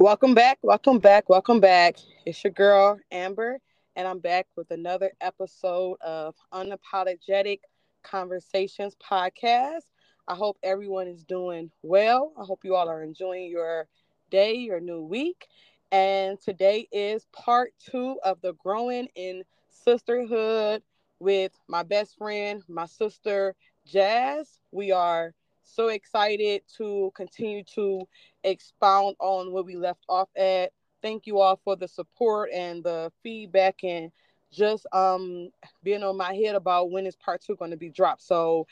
Welcome back, welcome back, welcome back. It's your girl Amber, and I'm back with another episode of Unapologetic Conversations podcast. I hope everyone is doing well. I hope you all are enjoying your day, your new week. And today is part two of the Growing in Sisterhood with my best friend, my sister Jas. We are so excited to continue to expound on what we left off at. Thank you all for the support and the feedback and just um being on my head about when is part two going to be dropped. So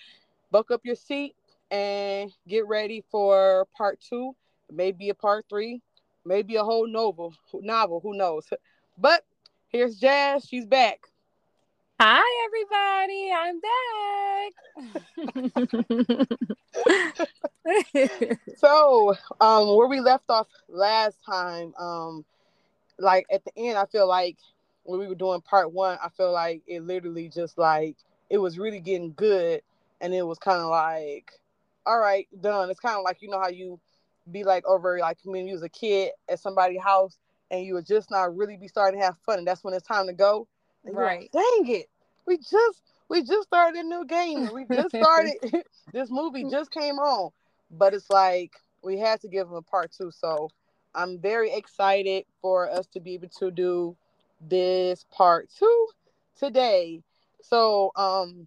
buck up your seat and get ready for part two, maybe a part three, maybe a whole novel novel, who knows. But here's Jas, she's back. Hi, everybody. I'm back. so, um, where we left off last time, um, like at the end, I feel like when we were doing part one, I feel like it literally just like it was really getting good, and it was kind of like, all right, done. It's kind of like you know how you be like over like when you was a kid at somebody's house and you would just not really be starting to have fun, and that's when it's time to go right. Like, Dang it. We just we just started a new game. We just started this movie just came on. But it's like we had to give them a part two. So I'm very excited for us to be able to do this part two today. So um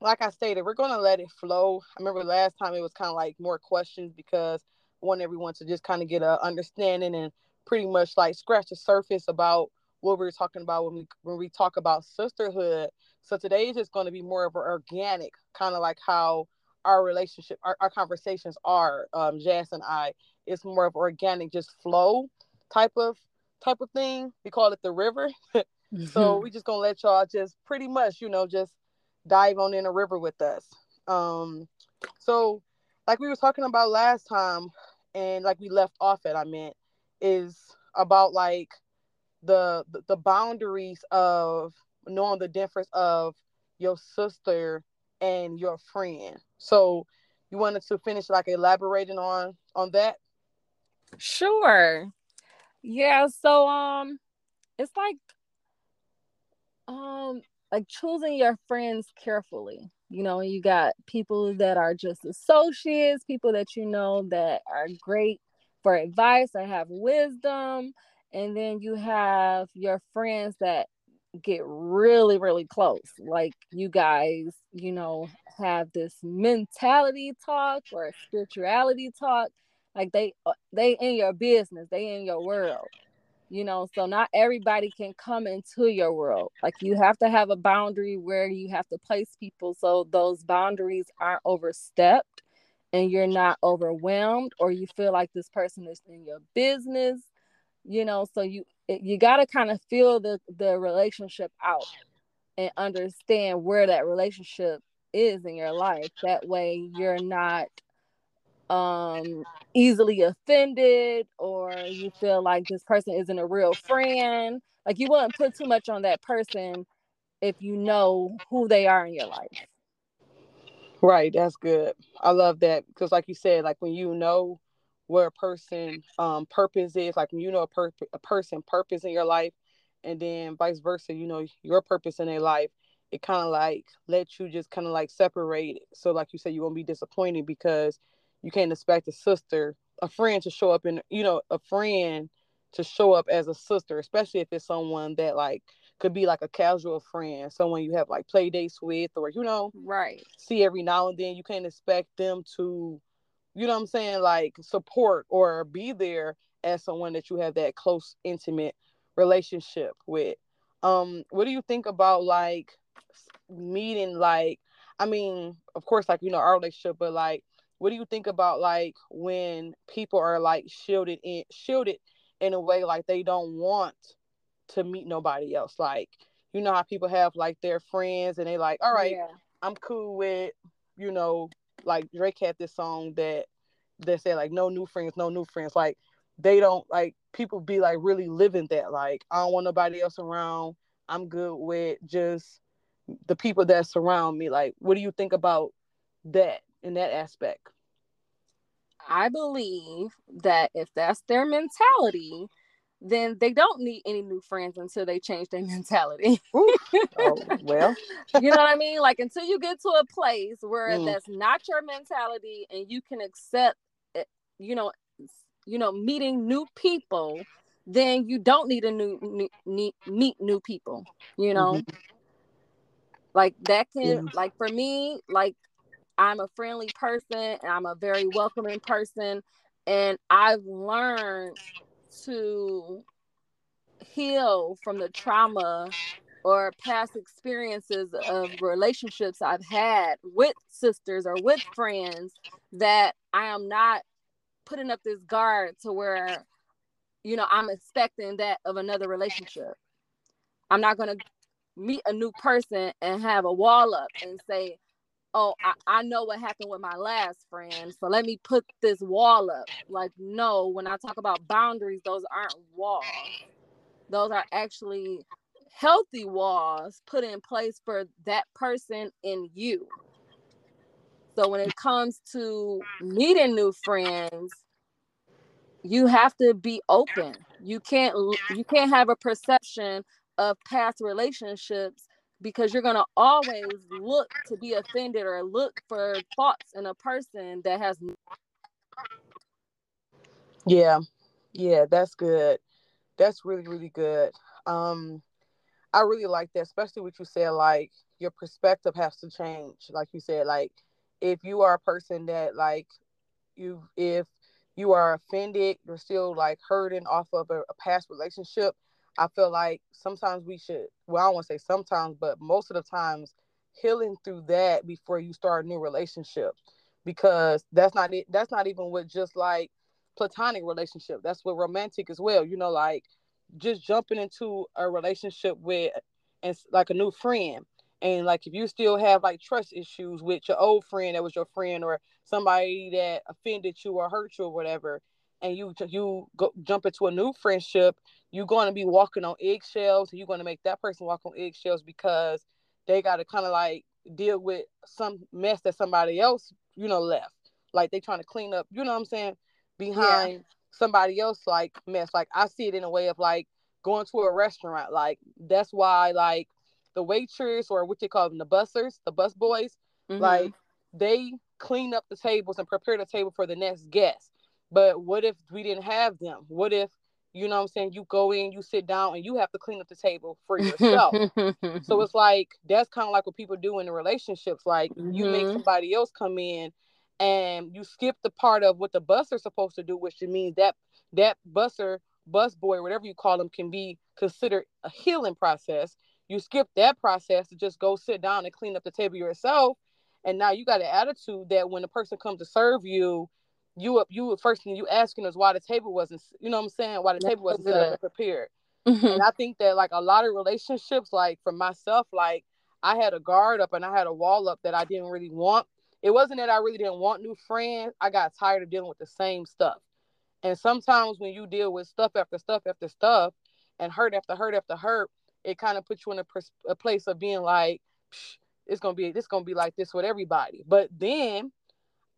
like I stated, we're gonna let it flow. I remember last time it was kind of like more questions because I want everyone to just kind of get a understanding and pretty much like scratch the surface about what we are talking about when we when we talk about sisterhood. So today is just going to be more of an organic, kind of like how our relationship, our, our conversations are. Um, Jas and I, it's more of organic, just flow type of type of thing. We call it the river. mm-hmm. So we just gonna let y'all just pretty much, you know, just dive on in a river with us. Um, so like we were talking about last time, and like we left off at, I meant, is about like the the boundaries of knowing the difference of your sister and your friend. So you wanted to finish like elaborating on on that? Sure. Yeah, so um it's like um like choosing your friends carefully. You know, you got people that are just associates, people that you know that are great for advice, that have wisdom, and then you have your friends that get really really close. Like you guys you know have this mentality talk or spirituality talk. Like they uh, they in your business they in your world you know? So not everybody can come into your world. Like you have to have a boundary where you have to place people so those boundaries aren't overstepped and you're not overwhelmed or you feel like this person is in your business you know so you you got to kind of feel the the relationship out and understand where that relationship is in your life. That way you're not um easily offended or you feel like this person isn't a real friend. Like you wouldn't put too much on that person if you know who they are in your life. Right that's good. I love that because like you said like when you know where a person um purpose is like you know a, per- a person purpose in your life and then vice versa you know your purpose in their life it kind of like lets you just kind of like separate it. So like you said you won't be disappointed because you can't expect a sister a friend to show up in you know a friend to show up as a sister especially if it's someone that like could be like a casual friend someone you have like play dates with or you know right. see every now and then. You can't expect them to you know what I'm saying, like support or be there as someone that you have that close, intimate relationship with. Um, what do you think about like meeting like I mean, of course, like you know, our relationship, but like what do you think about like when people are like shielded in shielded in a way like they don't want to meet nobody else? Like, you know how people have like their friends and they like, all right, yeah. I'm cool with, you know, like Drake had this song that they say like no new friends, no new friends. Like they don't like people be like really living that. Like I don't want nobody else around. I'm good with just the people that surround me. Like, what do you think about that in that aspect? I believe that if that's their mentality, then they don't need any new friends until they change their mentality. oh, well, you know what I mean? Like until you get to a place where mm. that's not your mentality and you can accept you know, you know, meeting new people, then you don't need a new, new meet new people, you know. Mm-hmm. Like that can yeah. like for me, like I'm a friendly person and I'm a very welcoming person and I've learned to heal from the trauma or past experiences of relationships I've had with sisters or with friends that I am not putting up this guard to where, you know, I'm expecting that of another relationship. I'm not going to meet a new person and have a wall up and say, oh, I, I know what happened with my last friend, so let me put this wall up. Like, no, when I talk about boundaries, those aren't walls. Those are actually healthy walls put in place for that person in you. So when it comes to meeting new friends, you have to be open. You can't you can't have a perception of past relationships because you're going to always look to be offended or look for thoughts in a person that has yeah. Yeah that's good. That's really really good. Um i really like that especially what you said like your perspective has to change. Like you said like if you are a person that like you if you are offended you're still like hurting off of a, a past relationship I feel like sometimes we should, well, I don't want to say sometimes, but most of the times, healing through that before you start a new relationship, because that's not it. That's not even with just like platonic relationship. That's with romantic as well. You know, like just jumping into a relationship with and like a new friend. And like if you still have like trust issues with your old friend that was your friend or somebody that offended you or hurt you or whatever, and you you go jump into a new friendship you're going to be walking on eggshells and you're going to make that person walk on eggshells because they got to kind of like deal with some mess that somebody else you know left. Like they trying to clean up you know what i'm saying behind yeah. somebody else like mess. Like i see it in a way of like going to a restaurant. Like that's why like the waitress or what they call them the bussers the bus boys mm-hmm. like they clean up the tables and prepare the table for the next guest but what if we didn't have them what if you know what I'm saying? You go in, you sit down, and you have to clean up the table for yourself. so it's like that's kind of like what people do in the relationships. Like mm-hmm. you make mm-hmm. somebody else come in and you skip the part of what the busser's supposed to do, which means that that busser, bus boy, whatever you call them, can be considered a healing process. You skip that process to just go sit down and clean up the table yourself. And now you got an attitude that when the person comes to serve you, you up you first thing you asking is why the table wasn't you know what I'm saying why the table wasn't set up and prepared. Mm-hmm. And I think that like a lot of relationships, like for myself, like I had a guard up and I had a wall up that I didn't really want. It wasn't that I really didn't want new friends. I got tired of dealing with the same stuff. And sometimes when you deal with stuff after stuff after stuff and hurt after hurt after hurt, it kind of puts you in a, pers- a place of being like, it's gonna be it's gonna be like this with everybody. But then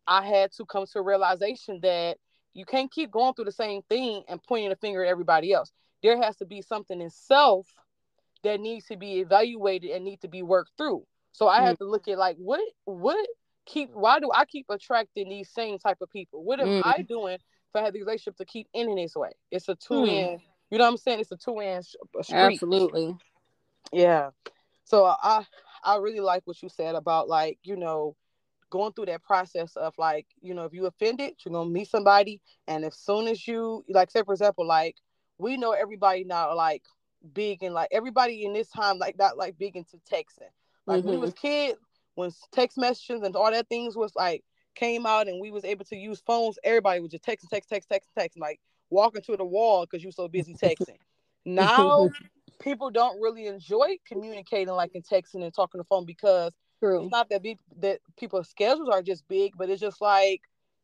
I had to come to a realization that you can't keep going through the same thing and pointing a finger at everybody else. There has to be something in self that needs to be evaluated and need to be worked through. So I mm-hmm. had to look at like what what keep why do I keep attracting these same type of people? What am mm-hmm. I doing for have the relationship to keep ending this way? It's a two mm-hmm. You know what I'm saying? It's a two end street. Absolutely. Yeah. So I I really like what you said about like you know going through that process of like, you know, if you offended, you're gonna meet somebody, and as soon as you like, say for example, like we know everybody now like big and like everybody in this time like not like big into texting. Like mm-hmm. when we was kids, when text messages and all that things was like came out and we was able to use phones, everybody was just text, text, text, text, text, like walking to the wall because you're so busy texting. now people don't really enjoy communicating like in texting and talking on the phone because True. It's not that be, that people's schedules are just big, but it's just like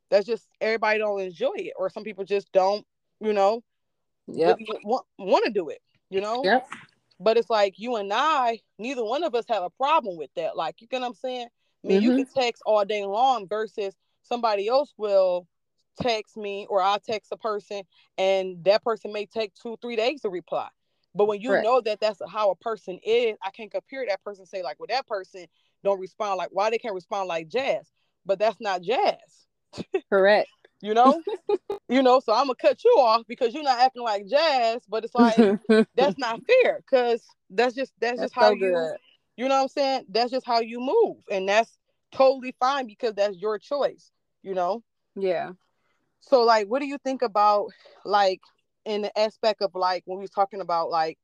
that's just everybody don't enjoy it, or some people just don't, you know, yeah, want, want to do it, you know. Yep. But it's like you and I, neither one of us have a problem with that. Like you get what I'm saying? I mean, mm-hmm. you can text all day long versus somebody else will text me or I'll text a person and that person may take two, three days to reply. But when you right. know that that's how a person is, I can't compare that person say like, well, that person don't respond like why they can't respond like Jas, but that's not Jas. Correct. you know, you know. So I'm gonna cut you off because you're not acting like Jas, but it's like that's not fair because that's just that's, that's just how so you, you know what I'm saying. That's just how you move, and that's totally fine because that's your choice. You know. Yeah. So like, what do you think about like in the aspect of like when we was talking about like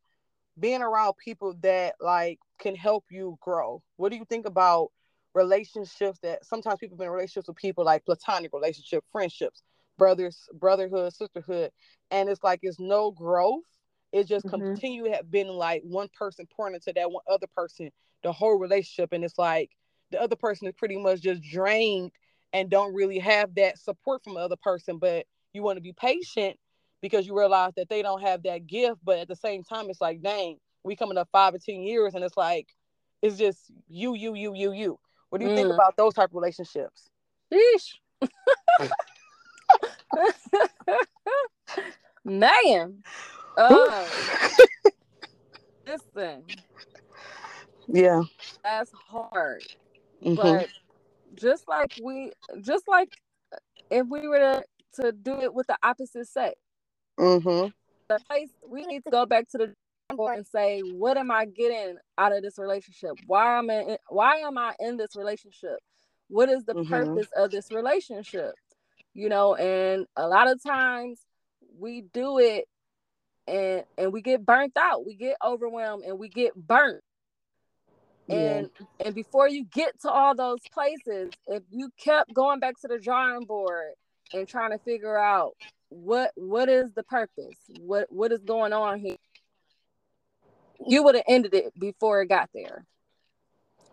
being around people that like can help you grow? What do you think about relationships that sometimes people have been in relationships with people like platonic relationship, friendships, brothers, brotherhood, sisterhood, and it's like it's no growth. It just mm-hmm. continue have been like one person pouring into that one other person, the whole relationship, and it's like the other person is pretty much just drained and don't really have that support from the other person. But you want to be patient because you realize that they don't have that gift. But at the same time, it's like, dang, we coming up five or ten years, and it's like, it's just you, you, you, you, you. What do you mm. think about those type of relationships? Sheesh. Man. Uh, listen. Yeah. That's hard. Mm-hmm. But just like we just like if we were to, to do it with the opposite sex. Mm-hmm. The place we need to go back to the and say, what am I getting out of this relationship? Why am I in, why am I in this relationship? What is the mm-hmm. purpose of this relationship? You know, and a lot of times we do it and and we get burnt out. We get overwhelmed and we get burnt. And yeah. and before you get to all those places, if you kept going back to the drawing board and trying to figure out what what is the purpose? What what is going on here? you would have ended it before it got there.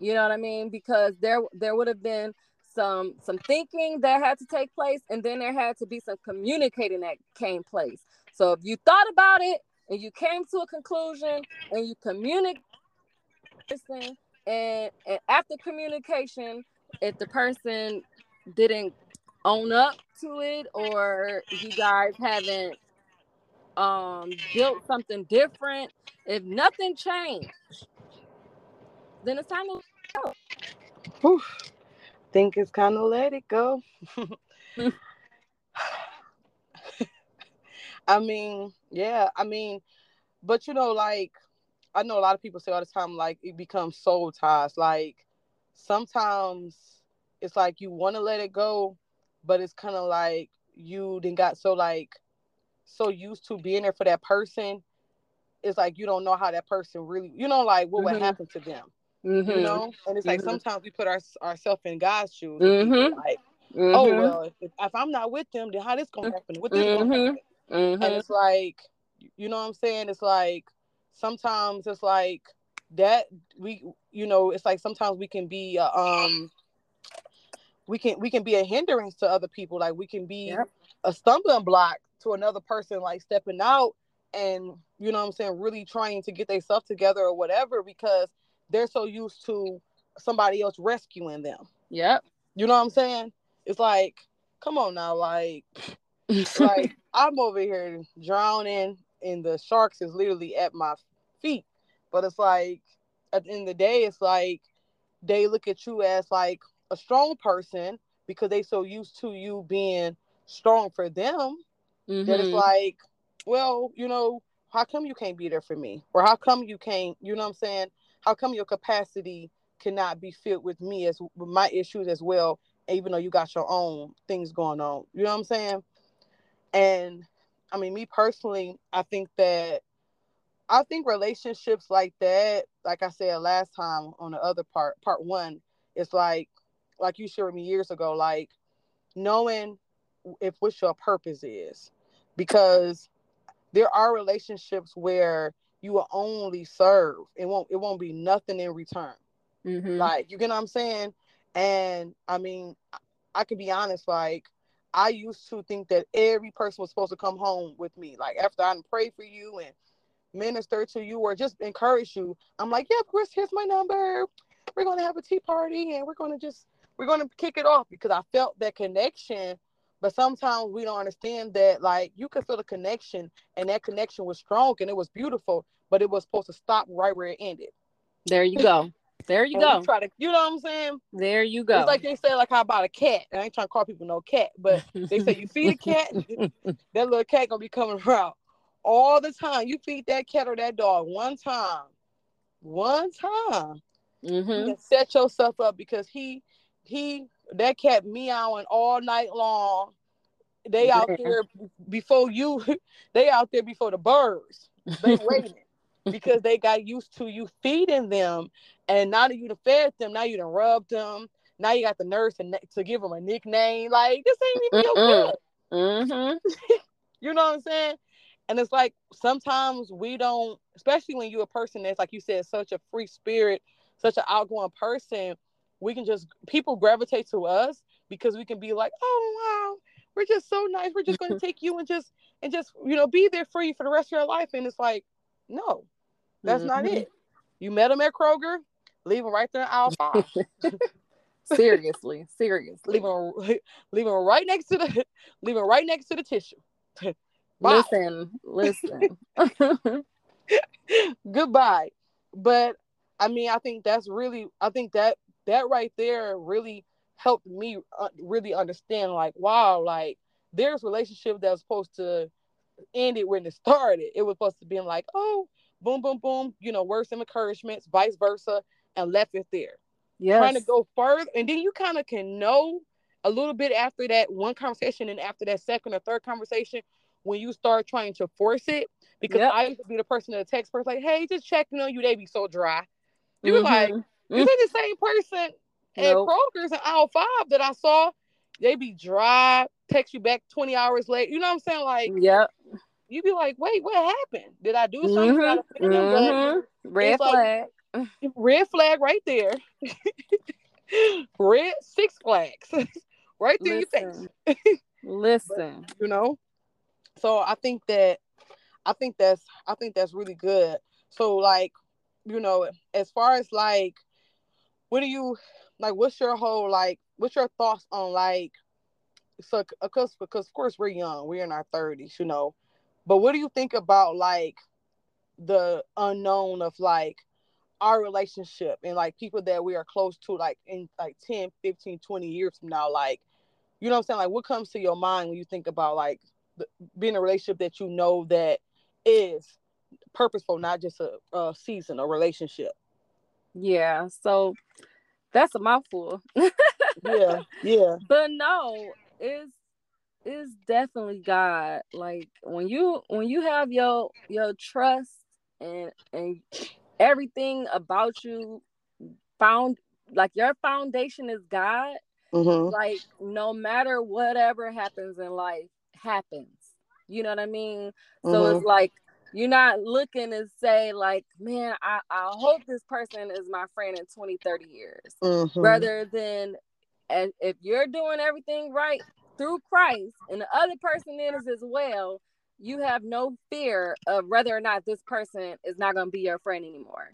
You know what I mean? Because there there would have been some some thinking that had to take place, and then there had to be some communicating that came place. So if you thought about it and you came to a conclusion and you communicate and, and after communication, if the person didn't own up to it or you guys haven't um built something different, if nothing changed, then it's time to go. Whew. Think it's kind of let it go. I mean, yeah, I mean, but you know, like I know a lot of people say all the time, like it becomes soul ties. Like sometimes it's like you want to let it go, but it's kind of like you then got so like so used to being there for that person, it's like you don't know how that person really, you know, like what mm-hmm. would happen to them. Mm-hmm. You know, and it's like mm-hmm. sometimes we put our ourselves in God's shoes. Mm-hmm. Like, oh mm-hmm. well, if, if, I'm not with them, then how this gonna happen? What this gonna happen? And it's like, you know what I'm saying? It's like sometimes it's like that we, you know, it's like sometimes we can be, uh, um, we can we can be a hindrance to other people. Like we can be yep. a stumbling block to another person like stepping out and you know what I'm saying really trying to get their stuff together or whatever because they're so used to somebody else rescuing them. Yep. You know what I'm saying? It's like, come on now, like like I'm over here drowning and the sharks is literally at my feet. But it's like at the end of the day, it's like they look at you as like a strong person because they so used to you being strong for them mm-hmm. that it's mm-hmm. like, well, you know, how come you can't be there for me? Or how come you can't, you know what I'm saying? How come your capacity cannot be filled with me as with my issues as well, even though you got your own things going on? You know what I'm saying? And I mean, me personally, I think that I think relationships like that, like I said last time on the other part, part one, it's like like you shared me years ago, like knowing if what your purpose is. Because there are relationships where you will only serve. It won't it won't be nothing in return. Mm-hmm. like you get what i'm saying? And i mean i can be honest like i used to think that every person was supposed to come home with me like after i pray for you and minister to you or just encourage you i'm like yeah chris here's my number we're to have a tea party and we're to just we're to kick it off because i felt that connection But sometimes we don't understand that like you can feel a connection and that connection was strong and it was beautiful, but it was supposed to stop right where it ended. There you go. There you go. Try to, you know what I'm saying? There you go. It's like they say, like how about a cat? I ain't trying to call people no cat, but they say you feed a cat, that little cat gonna be coming around all the time. You feed that cat or that dog one time, one time, mm-hmm. set yourself up because he he that cat meowing all night long. They out there before you. They out there before the birds. They waiting because they got used to you feeding them, and now that you done fed them, now you done rubbed them. Now you got the nurse to, to give them a nickname. Like this ain't even your good. Mm-hmm. you know what I'm saying? And it's like sometimes we don't, especially when you're a person that's like you said, such a free spirit, such an outgoing person we can just people gravitate to us because we can be like, oh wow, we're just so nice. We're just going to take you and just and just you know be there for you for the rest of your life. And it's like, no, that's mm-hmm. not it. You met him at Kroger, leave him right there in aisle five. seriously, seriously, leave him, leave him right next to the, leave him right next to the tissue. listen, listen. Goodbye. But I mean, I think that's really, I think that that right there really helped me uh, really understand like wow like there's relationship that was supposed to end it when it started it was supposed to be like oh boom boom boom you know words and encouragements vice versa and left it there yeah trying to go further and then you kind of can know a little bit after that one conversation and after that second or third conversation when you start trying to force it because yep. i used to be the person that text person like hey just checking on you they be so dry you mm-hmm. like is it the same person nope. at Kroger's in aisle five that I saw? They be dry, text you back 20 hours late. You know what I'm saying? Like, yep. You be like, wait, what happened? Did I do something? Mm-hmm. Mm-hmm. Red flag. Like, red flag right there. red six flags. right there Listen. you face. Listen. But, you know? So I think that I think that's I think that's really good. So like, you know, as far as like what do you like what's your whole like what's your thoughts on like so because because of course we're young we're in our 30s you know but what do you think about like the unknown of like our relationship and like people that we are close to like in like 10 15 20 years from now like you know what i'm saying like what comes to your mind when you think about like the, being a relationship that you know that is purposeful not just a, a season a relationship yeah so that's a mouthful. yeah, yeah. But no, it's it's definitely God. Like when you when you have your your trust and and everything about you found like your foundation is God. Mm-hmm. Like no matter whatever happens in life happens. You know what I mean? So mm-hmm. it's like you're not looking to say like man I, I hope this person is my friend in 20 30 years mm-hmm. rather than and if you're doing everything right through christ and the other person is as well you have no fear of whether or not this person is not going to be your friend anymore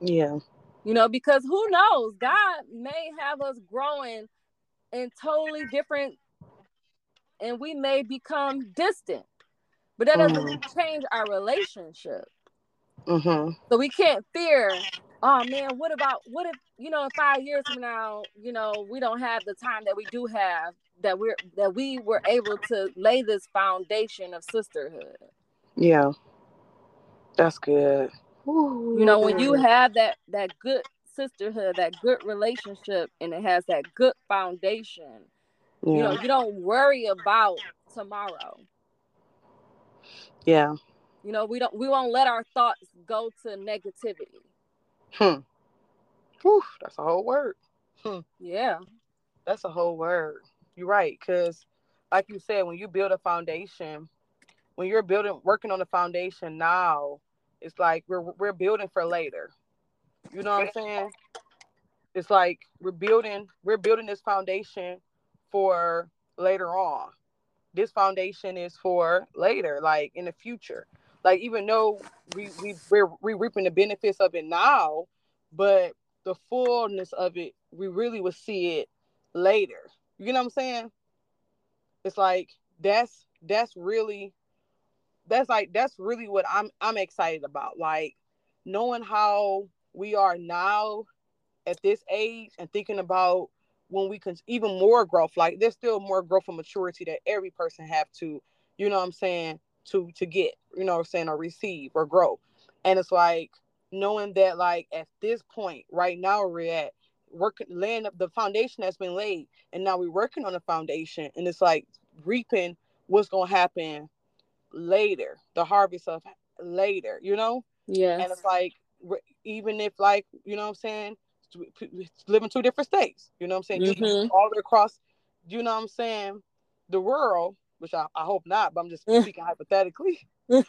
yeah you know because who knows god may have us growing in totally different and we may become distant but that doesn't mm-hmm. change our relationship. Mm-hmm. So we can't fear. Oh man, what about what if you know in five years from now, you know, we don't have the time that we do have that we're that we were able to lay this foundation of sisterhood. Yeah, that's good. Ooh. You know, when you have that that good sisterhood, that good relationship, and it has that good foundation, yeah. you know, you don't worry about tomorrow. Yeah. You know, we don't we won't let our thoughts go to negativity. Hmm. Whew, that's a whole word. Hmm. Yeah. That's a whole word. You're right, because like you said, when you build a foundation, when you're building working on the foundation now, it's like we're we're building for later. You know what I'm saying? It's like we're building we're building this foundation for later on this foundation is for later, like in the future. Like even though we we we're, we're reaping the benefits of it now, but the fullness of it, we really will see it later. You know what I'm saying? it's like that's that's really that's like that's really what I'm I'm excited about. Like knowing how we are now at this age and thinking about when we can even more growth. Like there's still more growth and maturity that every person have to, you know what I'm saying, to to get, you know what I'm saying, or receive or grow. And it's like knowing that like at this point right now we're at working laying up the foundation that's been laid and now we're working on the foundation and it's like reaping what's gonna happen later the harvest of later you know yeah and it's like even if like you know what i'm saying live in two different states you know what i'm saying mm-hmm. all across you know what i'm saying the world which i, I hope not but i'm just speaking hypothetically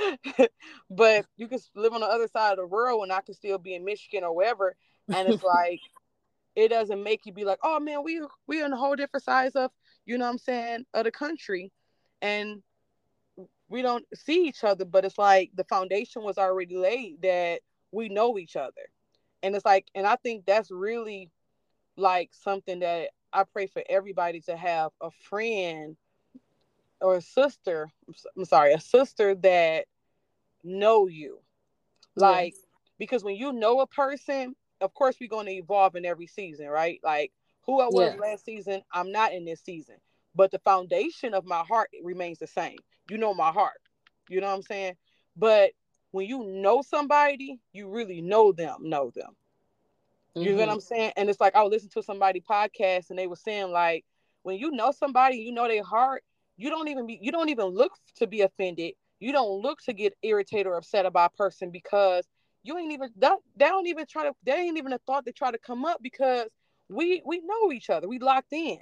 but you can live on the other side of the world and I can still be in Michigan or wherever. And it's like it doesn't make you be like, oh man, we we on a whole different size of, you know what I'm saying, of the country. And we don't see each other, but it's like the foundation was already laid that we know each other. And it's like, and I think that's really like something that I pray for everybody to have a friend or a sister, I'm sorry, a sister that know you. Like, yes. because when you know a person, of course, we're going to evolve in every season, right? Like, who I was yes. last season, I'm not in this season. But the foundation of my heart remains the same. You know my heart. You know what I'm saying? But when you know somebody, you really know them, know them. You mm-hmm. know what I'm saying? And it's like I was listening to somebody podcast and they were saying like when you know somebody, you know their heart, you don't even be you don't even look to be offended you don't look to get irritated or upset about a person because you ain't even that they don't even try to they ain't even a thought to try to come up because we we know each other we locked in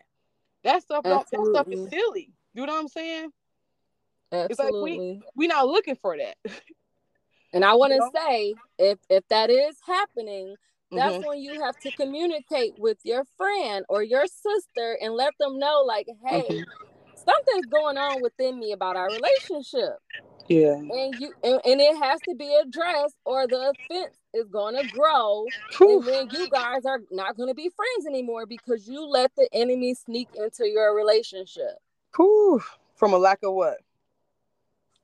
that stuff that stuff is silly you know what i'm saying Absolutely. it's like we we not looking for that and i want to you know? say if if that is happening that's mm-hmm. when you have to communicate with your friend or your sister and let them know like hey mm-hmm. Something's going on within me about our relationship yeah. And you and, and it has to be addressed or the offense is gonna grow. Whew. And then you guys are not gonna be friends anymore because you let the enemy sneak into your relationship. Whew. From a lack of what?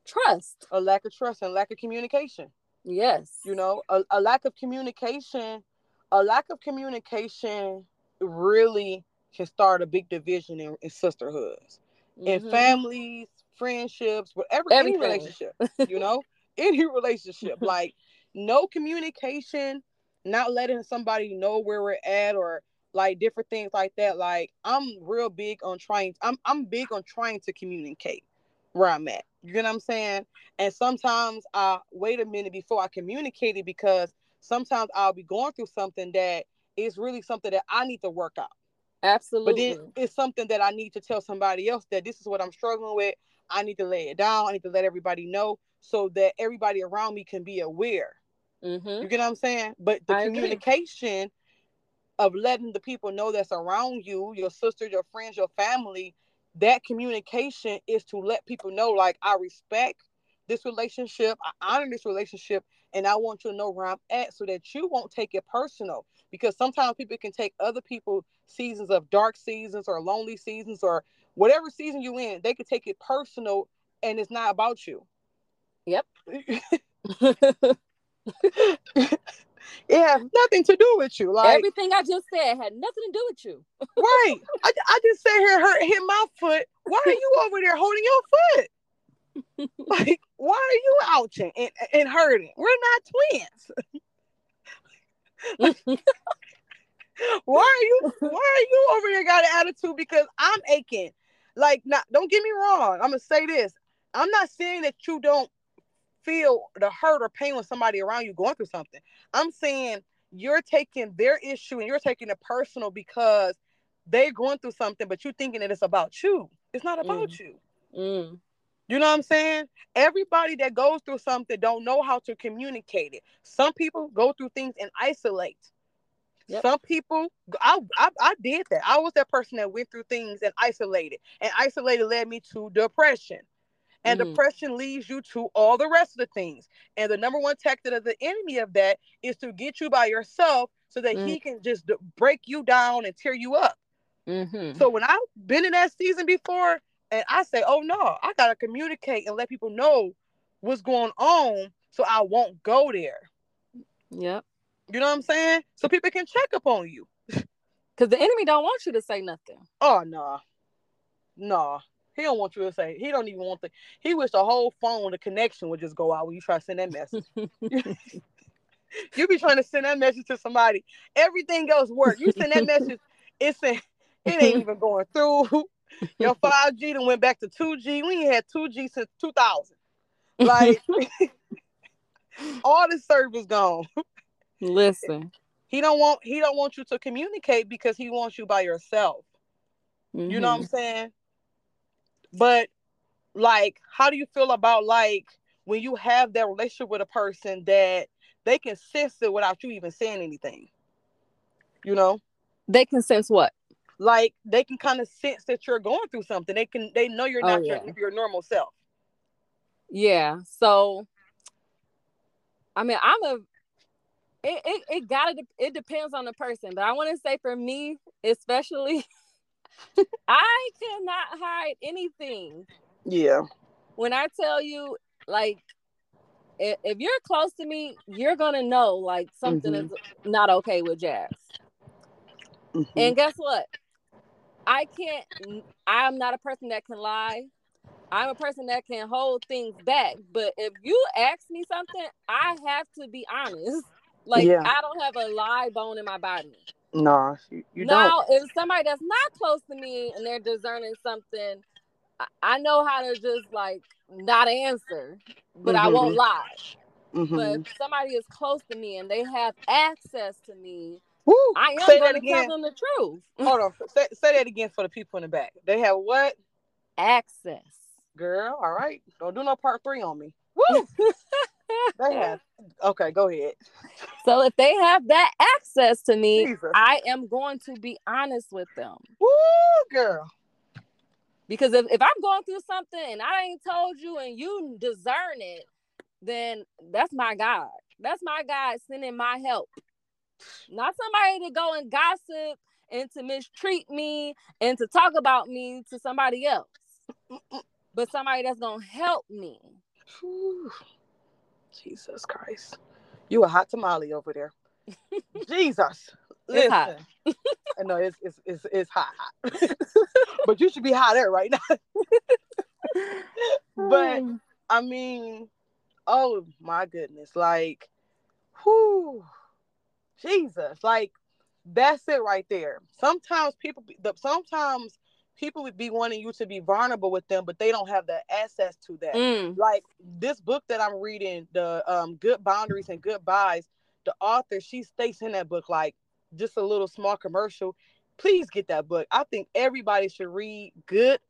Trust. A lack of trust and lack of communication. Yes. You know, a, a lack of communication, a lack of communication really can start a big division in, in sisterhoods. Mm-hmm. In families, friendships, whatever, Everything. any relationship, you know, any relationship. like no communication, not letting somebody know where we're at or like different things like that. Like I'm real big on trying, I'm I'm big on trying to communicate where I'm at. You know what I'm saying? And sometimes I wait a minute before I communicate it because sometimes I'll be going through something that is really something that I need to work out. Absolutely. But then it's something that I need to tell somebody else that this is what I'm struggling with. I need to lay it down. I need to let everybody know so that everybody around me can be aware. Mm-hmm. You get what I'm saying? But the I communication agree. of letting the people know that's around you, your sister, your friends, your family, that communication is to let people know, like, I respect this relationship, I honor this relationship, and I want you to know where I'm at so that you won't take it personal. Because sometimes people can take other people seasons of dark seasons or lonely seasons or whatever season you in, they could take it personal and it's not about you. Yep. it has nothing to do with you. Like everything I just said had nothing to do with you. right. I, I just sat here hurt hit my foot. Why are you over there holding your foot? like, why are you ouching and, and hurting? We're not twins. Why are you why are you over here got an attitude because I'm aching? Like, not don't get me wrong. I'm gonna say this. I'm not saying that you don't feel the hurt or pain when somebody around you going through something. I'm saying you're taking their issue and you're taking it personal because they're going through something, but you're thinking that it's about you. It's not about mm. you. Mm. You know what I'm saying? Everybody that goes through something don't know how to communicate it. Some people go through things and isolate. Yep. Some people, I, I, I did that. I was that person that went through things and isolated, and isolated led me to depression, and mm. depression leads you to all the rest of the things. And the number one tactic of the enemy of that is to get you by yourself, so that mm. he can just break you down and tear you up. Mm-hmm. So when I've been in that season before, and I say, "Oh no, I gotta communicate and let people know what's going on, so I won't go there." Yep. You know what I'm saying? So people can check up on you. Because the enemy don't want you to say nothing. Oh no, no, he don't want you to say. He don't even want the. He wish the whole phone, the connection would just go out when you try to send that message. you be trying to send that message to somebody. Everything else work. You send that message, it's a, it ain't even going through. Your 5G then went back to 2G. We ain't had 2G since 2000. Like all the service gone. Listen. He don't want he don't want you to communicate because he wants you by yourself. Mm-hmm. You know what I'm saying? But like, how do you feel about like when you have that relationship with a person that they can sense it without you even saying anything? You know? They can sense what? Like they can kind of sense that you're going through something. They can they know you're Oh, not yeah. your, your normal self. Yeah. So I mean, I'm a it it, it gotta it depends on the person, but I want to say for me, especially, I cannot hide anything. Yeah. When I tell you, like, if, if you're close to me, you're gonna know like something Mhm. is not okay with Jas. Mhm. And guess what? I can't. I'm not a person that can lie. I'm a person that can hold things back. But if you ask me something, I have to be honest. Like Yeah. I don't have a lie bone in my body. Nah, you, you don't. now, if somebody that's not close to me and they're discerning something, I, I know how to just like not answer, but I won't Mhm. lie. Mhm. But if somebody is close to me and they have access to me, Woo! I am say that to tell them the truth. Hold on. Say, say that again for the people in the back. They have what? Access. Girl, all right. Don't do no part three on me. Woo! they have. Okay, go ahead. So if they have that access to me, Jesus. I am going to be honest with them. Woo, girl. Because if, if I'm going through something and I ain't told you and you discern it, then that's my God. That's my God sending my help. Not somebody to go and gossip and to mistreat me and to talk about me to somebody else, but somebody that's to help me. Whew. Jesus Christ. You a hot tamale over there. Jesus. It's hot. I know it's it's it's, it's hot, hot. but you should be hotter right now. But I mean, oh my goodness, like, whoo, Jesus, like that's it right there. Sometimes people, the, sometimes people would be wanting you to be vulnerable with them, but they don't have the access to that. Mm, Like this book that I'm reading, the um, Good Boundaries and Goodbyes, the author she states in that book, like just a little small commercial. Please get that book. I think everybody should read Good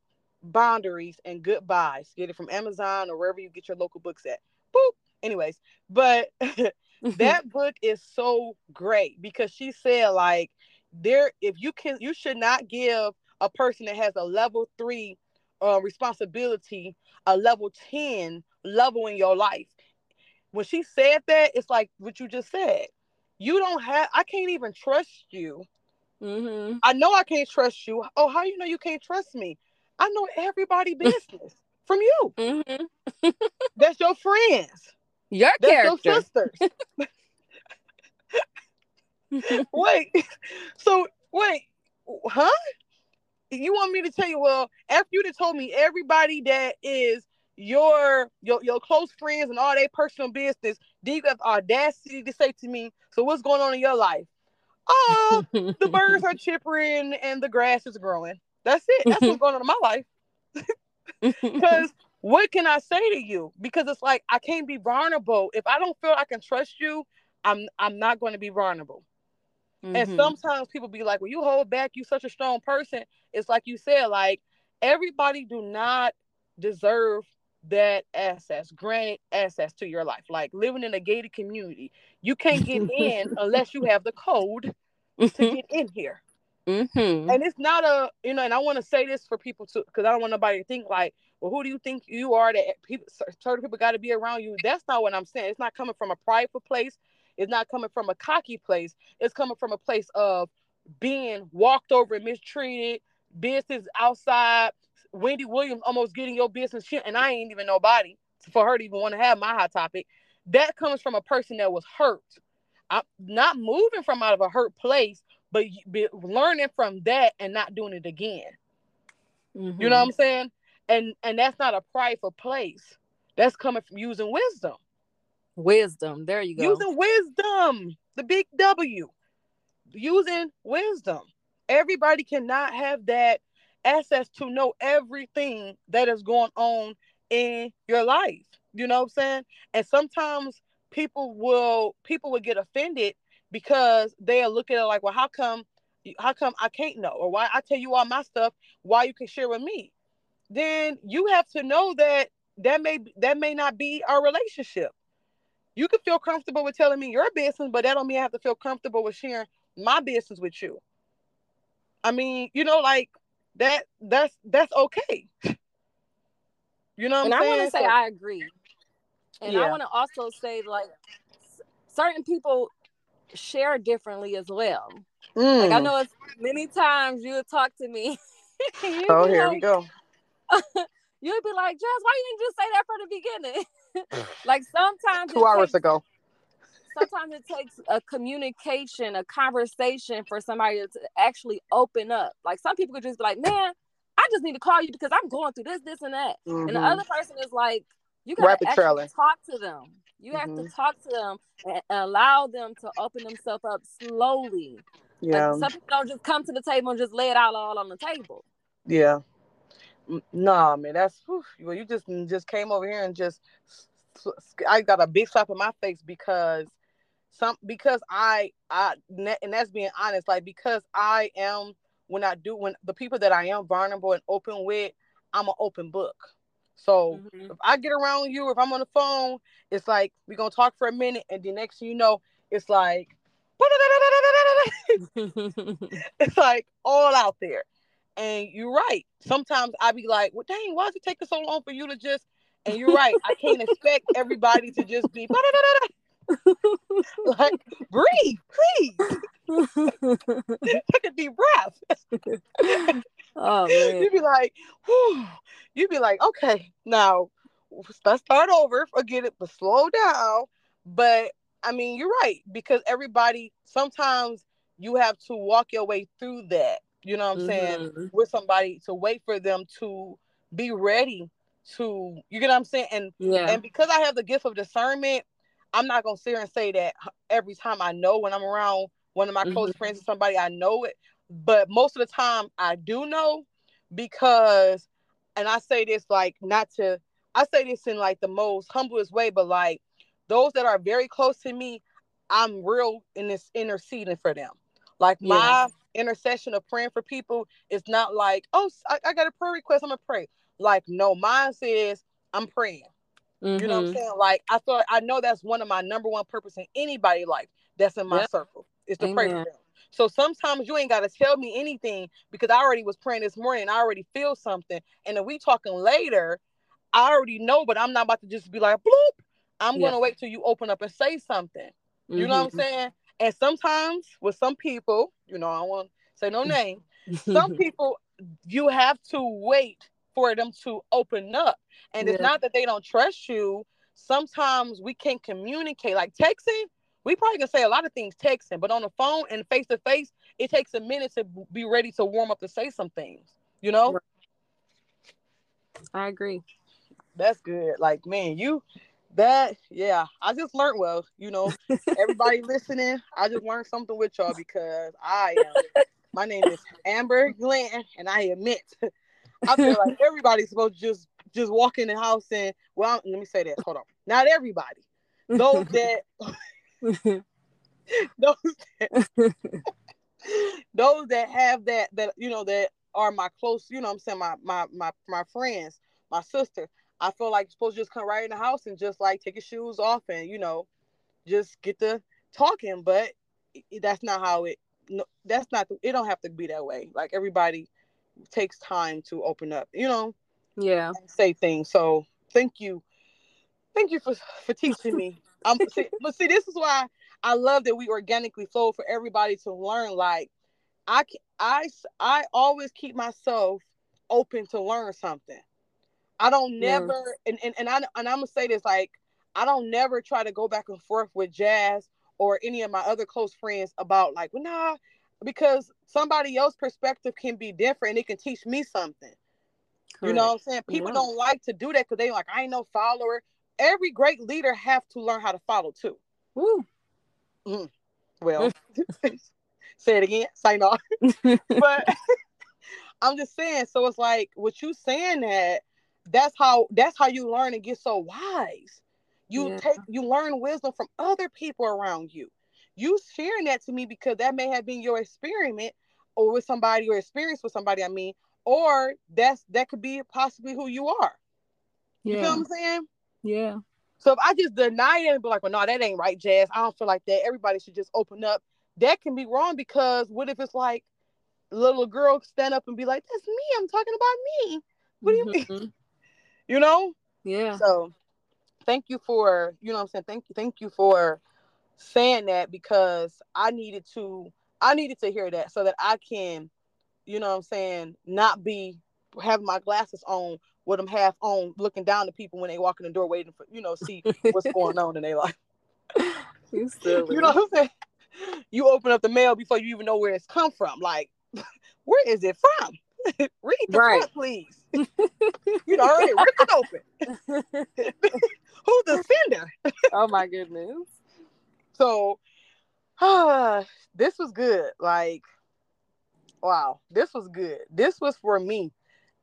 Boundaries and Goodbyes. Get it from Amazon or wherever you get your local books at. Boop. Anyways, but that book is so great because she said like there if you can you should not give a person that has a level three uh, responsibility a level 10 level in your life. When she said that it's like what you just said. You don't have i can't even trust you. Mhm. i know i can't trust you. Oh how you know you can't trust me? I know everybody business from you. Mhm. that's your friends Your that's character. your sisters. Wait. So wait. Huh? You want me to tell you well after you told me everybody that is your your your close friends and all their personal business then you have the audacity to say to me so what's going on in your life? Oh the birds are chirping and the grass is growing. That's it. That's what's going on in my life. Because what can I say to you? Because it's like I can't be vulnerable. If I don't feel I can trust you, I'm I'm not going to be vulnerable. And Mhm. sometimes people be like, "Well, you hold back. You such a strong person." It's like you said, like everybody do not deserve that access, granted access to your life. Like living in a gated community, you can't get in unless you have the code to get in here. Mhm. And it's not a, you know, and I want to say this for people too, because I don't want nobody to think like, well, who do you think you are that people, certain people got to be around you? That's not what I'm saying. It's not coming from a prideful place. It's not coming from a cocky place. It's coming from a place of being walked over and mistreated, business outside, Wendy Williams almost getting your business shit, and I ain't even nobody for her to even want to have my hot topic. That comes from a person that was hurt. I'm not moving from out of a hurt place, but learning from that and not doing it again. Mm-hmm. You know what I'm saying? And and that's not a prideful place. That's coming from using wisdom. Wisdom. There you go. Using wisdom. The big W. Using wisdom. Everybody cannot have that access to know everything that is going on in your life. You know what I'm saying? And sometimes people will people will get offended because they'll look at it like, well, how come how come I can't know? Or why I tell you all my stuff, why you can share with me? Then you have to know that that may that may not be our relationship. You can feel comfortable with telling me your business, but that don't mean I have to feel comfortable with sharing my business with you. I mean, you know, like that that's that's okay. You know, and I'm I want to say I agree, and yeah. I want to also say like certain people share differently as well. Mm. Like I mm. know it's many times you would talk to me. oh, here like, we go. you'd be like, Jess, why you didn't just say that from the beginning? like sometimes two hours takes, ago. sometimes it takes a communication, a conversation for somebody to actually open up. Like some people could just be like, man, I just need to call you because I'm going through this, this, and that. Mm-hmm. And the mm-hmm. other person is like, you gotta actually talk to them. You have mm-hmm. to talk to them and allow them to open themselves up slowly. Yeah. Like some people don't just come to the table and just lay it out all on the table. Yeah. Nah, man, that's whew, well. You just just came over here and just I got a big slap in my face because some because I I and that's being honest. Like because I am when I do when the people that I am vulnerable and open with, I'm an open book. So mm-hmm. if I get around you, if I'm on the phone, it's like we're gonna talk for a minute, and the next thing you know, it's like it's like all out there. And you're right. Sometimes I be like, well, dang, why is it taking so long for you to just? And you're right. I can't expect everybody to just be like breathe, please. Take a deep breath. oh man. You'd be like, Whew. you'd be like, okay, now let's start over, forget it, but slow down. But I mean, you're right, because everybody sometimes you have to walk your way through that. You know what I'm mm-hmm. saying? With somebody to wait for them to be ready to you get what I'm saying? And yeah. and because I have the gift of discernment, I'm not gonna sit here and say that every time I know when I'm around one of my mm-hmm. close friends or somebody, I know it. But most of the time I do know because and I say this like not to I say this in like the most humblest way, but like those that are very close to me, I'm real in this interceding for them. Like yeah. Intercession of praying for people is not like, oh, I, I, got a prayer request, I'm gonna pray. Like, no, mine says I'm praying. Mm-hmm. You know what I'm mm-hmm. saying? Like, I thought I know that's one of my number one purpose in anybody life that's in my yep. circle is to Amen. pray for them. So sometimes you ain't gotta tell me anything because I already was praying this morning. I already feel something, and if we talking later, I already know, but I'm not about to just be like bloop. I'm yeah. gonna wait till you open up and say something. You mm-hmm. know what I'm mm-hmm. saying? And sometimes with some people, you know, I won't say no name. some people you have to wait for them to open up. And yeah. it's not that they don't trust you. Sometimes we can't communicate. Like texting, we probably can say a lot of things texting, but on the phone and face to face, it takes a minute to be ready to warm up to say some things, you know? I agree. That's good. Like, man, you that yeah i just learned well you know everybody listening i just learned something with y'all because i am my name is amber glenn and i admit i feel like everybody's supposed to just just walk in the house and well let me say that hold on not everybody those that those that, those that have that that you know that are my close you know i'm saying my my my, my friends my sister I feel like you're supposed to just come right in the house and just like take your shoes off and you know, just get the talking. But that's not how it. No, that's not. It don't have to be that way. Like everybody takes time to open up. You know. Yeah. say things. So thank you, thank you for for teaching me. Um, see, but see, this is why I love that we organically flow for everybody to learn. Like I I I always keep myself open to learn something. I don't never and, and and I and I'm gonna say this like I don't never try to go back and forth with Jas or any of my other close friends about like well nah because somebody else's perspective can be different and it can teach me something. Correct. You know what I'm saying? People yeah. don't like to do that because they like I ain't no follower. Every great leader have to learn how to follow too. Woo. Mm. Well, say it again. Say no. but I'm just saying. So it's like what you saying that that's how that's how you learn and get so wise. You yeah. take you learn wisdom from other people around you. You sharing that to me because that may have been your experiment or with somebody or experience with somebody. I mean, or that's that could be possibly who you are. Yeah. You know what I'm saying? Yeah. So if I just deny it and be like, well, no, that ain't right, Jas. I don't feel like that. Everybody should just open up. That can be wrong because what if it's like little girl stand up and be like, that's me. I'm talking about me. What do you mm-hmm. mean? You know? Yeah. So thank you for, you know I'm saying? Thank you. Thank you for saying that because I needed to, I needed to hear that so that I can, you know I'm saying, not be having my glasses on with them half on, looking down to people when they walk in the door, waiting for you know see what's going on in their life. You silly. You know what I'm saying? You open up the mail before you even know where it's come from. Like, where is it from? Read the right. front, please. You know, already rip it open. Who's the sender? oh my goodness. So, uh, this was good. Like, wow, this was good. This was for me.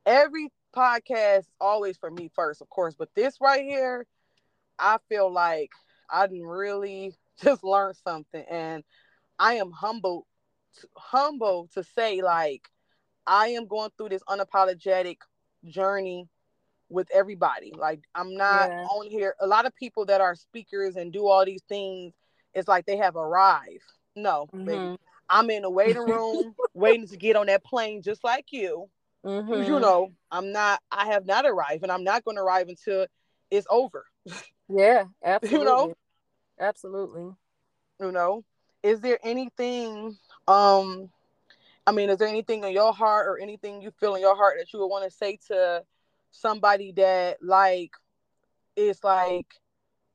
Every podcast always for me first, of course, but this right here, I feel like I didn't really just learn something, and I am humble, humble to say like I am going through this unapologetic journey with everybody. Like I'm not yeah. on here. A lot of people that are speakers and do all these things, it's like they have arrived. No, mm-hmm. I'm in the waiting room waiting to get on that plane just like you. Mm-hmm. You know, I'm not, I have not arrived and I'm not going to arrive until it's over. Yeah, absolutely. you know, absolutely. You know, is there anything, um, I mean, is there anything in your heart or anything you feel in your heart that you would want to say to somebody that like is like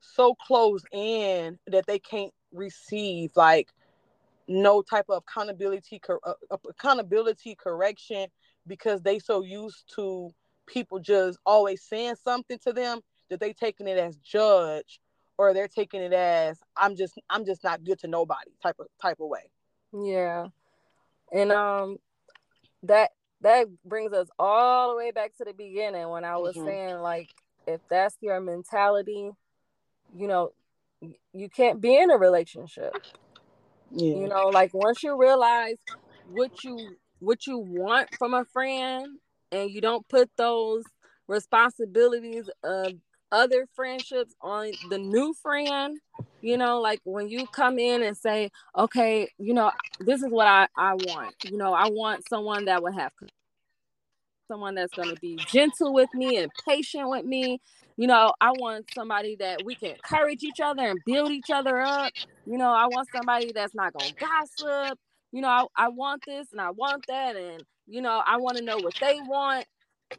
so close in that they can't receive like no type of accountability uh, accountability correction because they so used to people just always saying something to them that they taking it as judge or they're taking it as I'm just I'm just not good to nobody type of type of way. Yeah. And um that that brings us all the way back to the beginning when I was mm-hmm. saying like if that's your mentality, you know, you can't be in a relationship. Yeah. You know, like once you realize what you what you want from a friend and you don't put those responsibilities of other friendships on the new friend you know like when you come in and say okay you know this is what i i want. You know i want someone that would have someone that's going to be gentle with me and patient with me. You know i want somebody that we can encourage each other and build each other up. You know i want somebody that's not going to gossip. You know, I, I want this and I want that, and you know, I want to know what they want.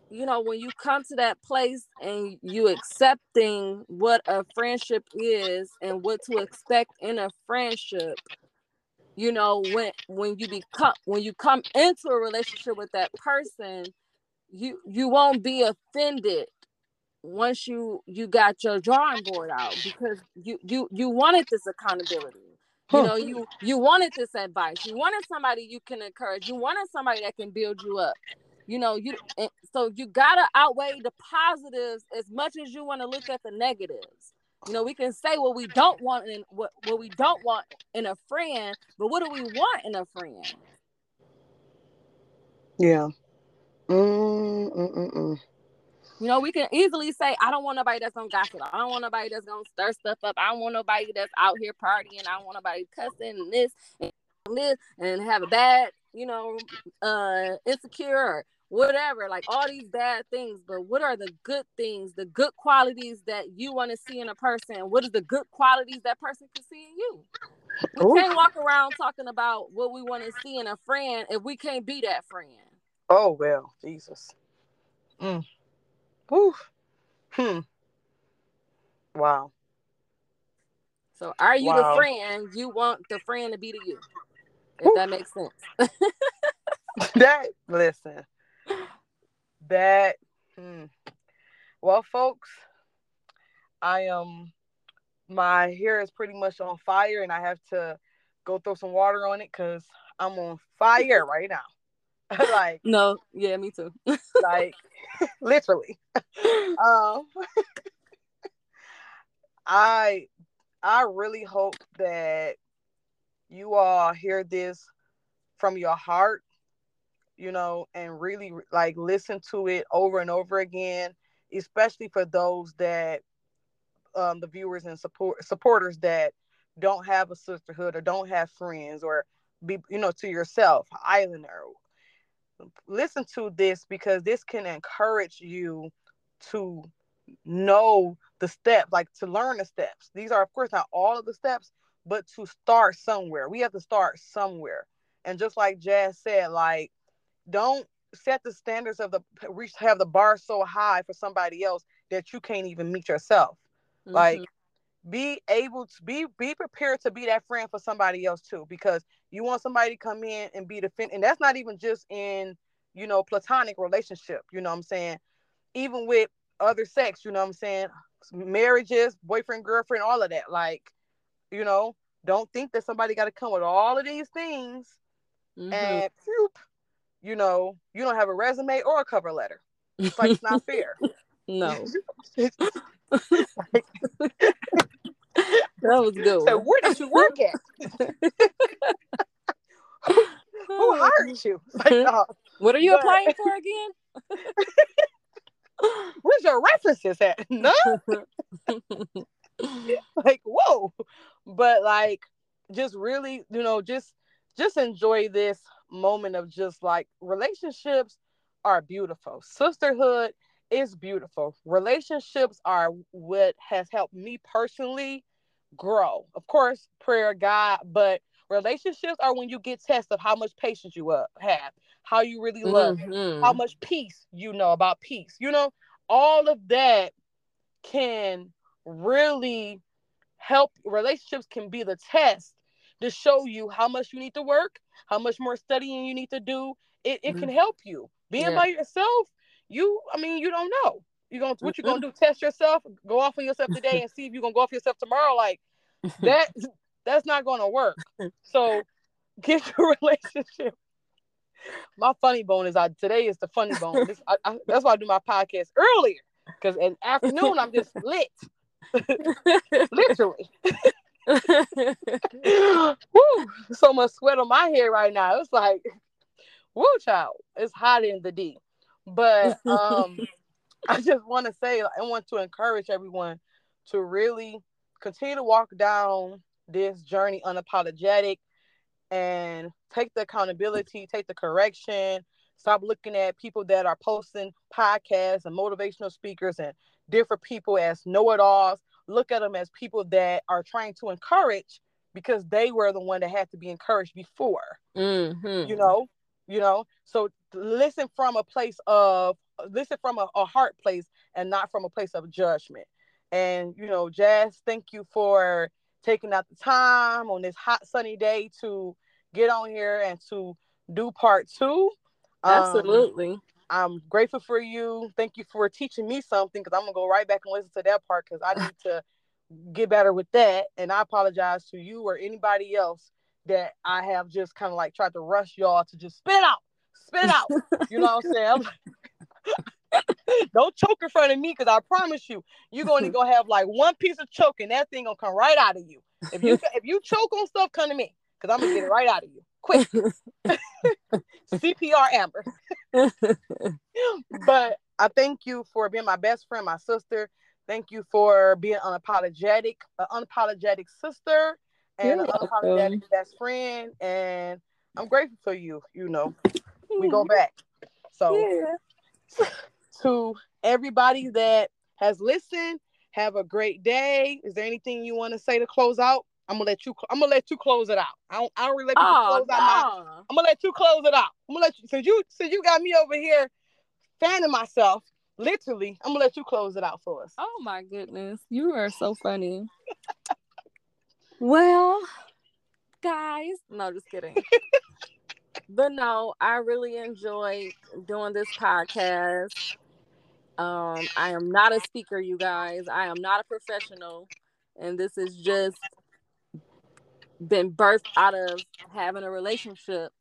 You know, when you come to that place and you accepting what a friendship is and what to expect in a friendship, you know, when when you become when you come into a relationship with that person, you you won't be offended once you you got your drawing board out because you you you wanted this accountability you know, you you wanted this advice. You wanted somebody you can encourage. You wanted somebody that can build you up. You know, you so you gotta outweigh the positives as much as you want to look at the negatives. You know, we can say what we don't want in what what we don't want in a friend, but what do we want in a friend? Yeah. Mm-mm-mm. You know, we can easily say, I don't want nobody that's gonna gossip. I don't want nobody that's gonna stir stuff up. I don't want nobody that's out here partying. I don't want nobody cussing and this and this and have a bad, you know, uh insecure or whatever, like all these bad things. But what are the good things, the good qualities that you want to see in a person? What is the good qualities that person can see in you? we Ooh. can't walk around talking about what we want to see in a friend if we can't be that friend. Oh well, Jesus. Mm. Ooh. Hmm. Wow. So are you wow. the friend you want the friend to be to you? If Ooh. that makes sense. that listen. That hmm. well folks, I am um, my hair is pretty much on fire and I have to go throw some water on it because I'm on fire right now. like no, yeah, me too. like literally. um I I really hope that you all hear this from your heart, you know, and really like listen to it over and over again, especially for those that um, the viewers and support supporters that don't have a sisterhood or don't have friends or be you know to yourself islander listen to this because this can encourage you to know the steps like to learn the steps. These are of course not all of the steps but to start somewhere. We have to start somewhere. And just like Jas said like don't set the standards of the reach have the bar so high for somebody else that you can't even meet yourself Mm-hmm. Like be able to be be prepared to be that friend for somebody else too because you want somebody to come in and be the friend and that's not even just in you know platonic relationship you know what i'm saying even with other sex you know what i'm saying marriages boyfriend girlfriend all of that like you know don't think that somebody got to come with all of these things mm-hmm. and whoop, you know you don't have a resume or a cover letter it's like it's not fair no that was good. So where did you work at? Who hired you? Like, uh, what are you but... applying for again? Where's your references at? No. like whoa, but like just really, you know, just just enjoy this moment of just like relationships are beautiful. Sisterhood is beautiful. Relationships are what has helped me personally grow. Of course, prayer, God, but relationships are when you get tested of how much patience you uh, have, how you really love, mm-hmm. how much peace you know about peace. You know, all of that can really help. Relationships can be the test to show you how much you need to work, how much more studying you need to do. It, it mm-hmm. can help you. Being yeah. by yourself you I mean you don't know. You're going to, what you gonna do? Test yourself, go off on yourself today and see if you're gonna go off yourself tomorrow. Like that that's not gonna work. So get your relationship. My funny bone is I today is the funny bone. This, I, I, that's why I do my podcast earlier because in afternoon I'm just lit, literally. woo, so much sweat on my head right now. It's like, woo, child, it's hot in the D. But um, I just want to say, I want to encourage everyone to really continue to walk down this journey unapologetic and take the accountability, take the correction, stop looking at people that are posting podcasts and motivational speakers and different people as know-it-alls. Look at them as people that are trying to encourage because they were the one that had to be encouraged before. Mm-hmm. You know, you know. So listen from a place of listen from a, a heart place and not from a place of judgment. And you know, Jas, thank you for taking out the time on this hot sunny day to get on here and to do part two. Um, Absolutely. Um, I'm grateful for you. Thank you for teaching me something because I'm gonna go right back and listen to that part because I need to get better with that. And I apologize to you or anybody else that I have just kind of like tried to rush y'all to just spit out spit out. You know what I'm saying? Don't choke in front of me because I promise you, you're going to go have like one piece of choke and that thing gonna come right out of you. If you if you choke on stuff, come to me because I'm gonna get it right out of you quick. CPR Amber. but I thank you for being my best friend, my sister. Thank you for being unapologetic, an unapologetic sister, and an unapologetic best friend. And I'm grateful for you. You know, we go back. So yeah. to everybody that has listened, have a great day. Is there anything you want to say to close out I'm gonna let you. I'm gonna let you close it out. I don't. I don't really let you oh, close no. out my. I'm gonna let you close it out. I'm gonna let you. Since you since you got me over here fanning myself, literally, I'm gonna let you close it out for us. Oh my goodness, you are so funny. well, guys, no, just kidding. but no, I really enjoy doing this podcast. Um, I am not a speaker, you guys. I am not a professional, and this is just been birthed out of having a relationship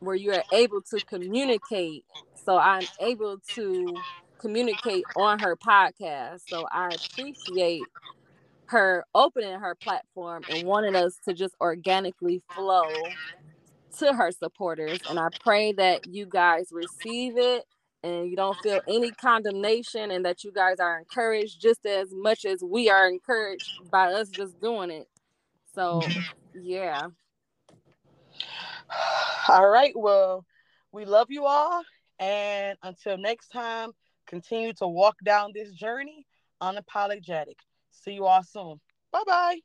where you are able to communicate. So I'm able to communicate on her podcast. So I appreciate her opening her platform and wanting us to just organically flow to her supporters. And I pray that you guys receive it and you don't feel any condemnation and that you guys are encouraged just as much as we are encouraged by us just doing it. So, yeah. All right. Well, we love you all. And until next time, continue to walk down this journey unapologetic. See you all soon. Bye bye.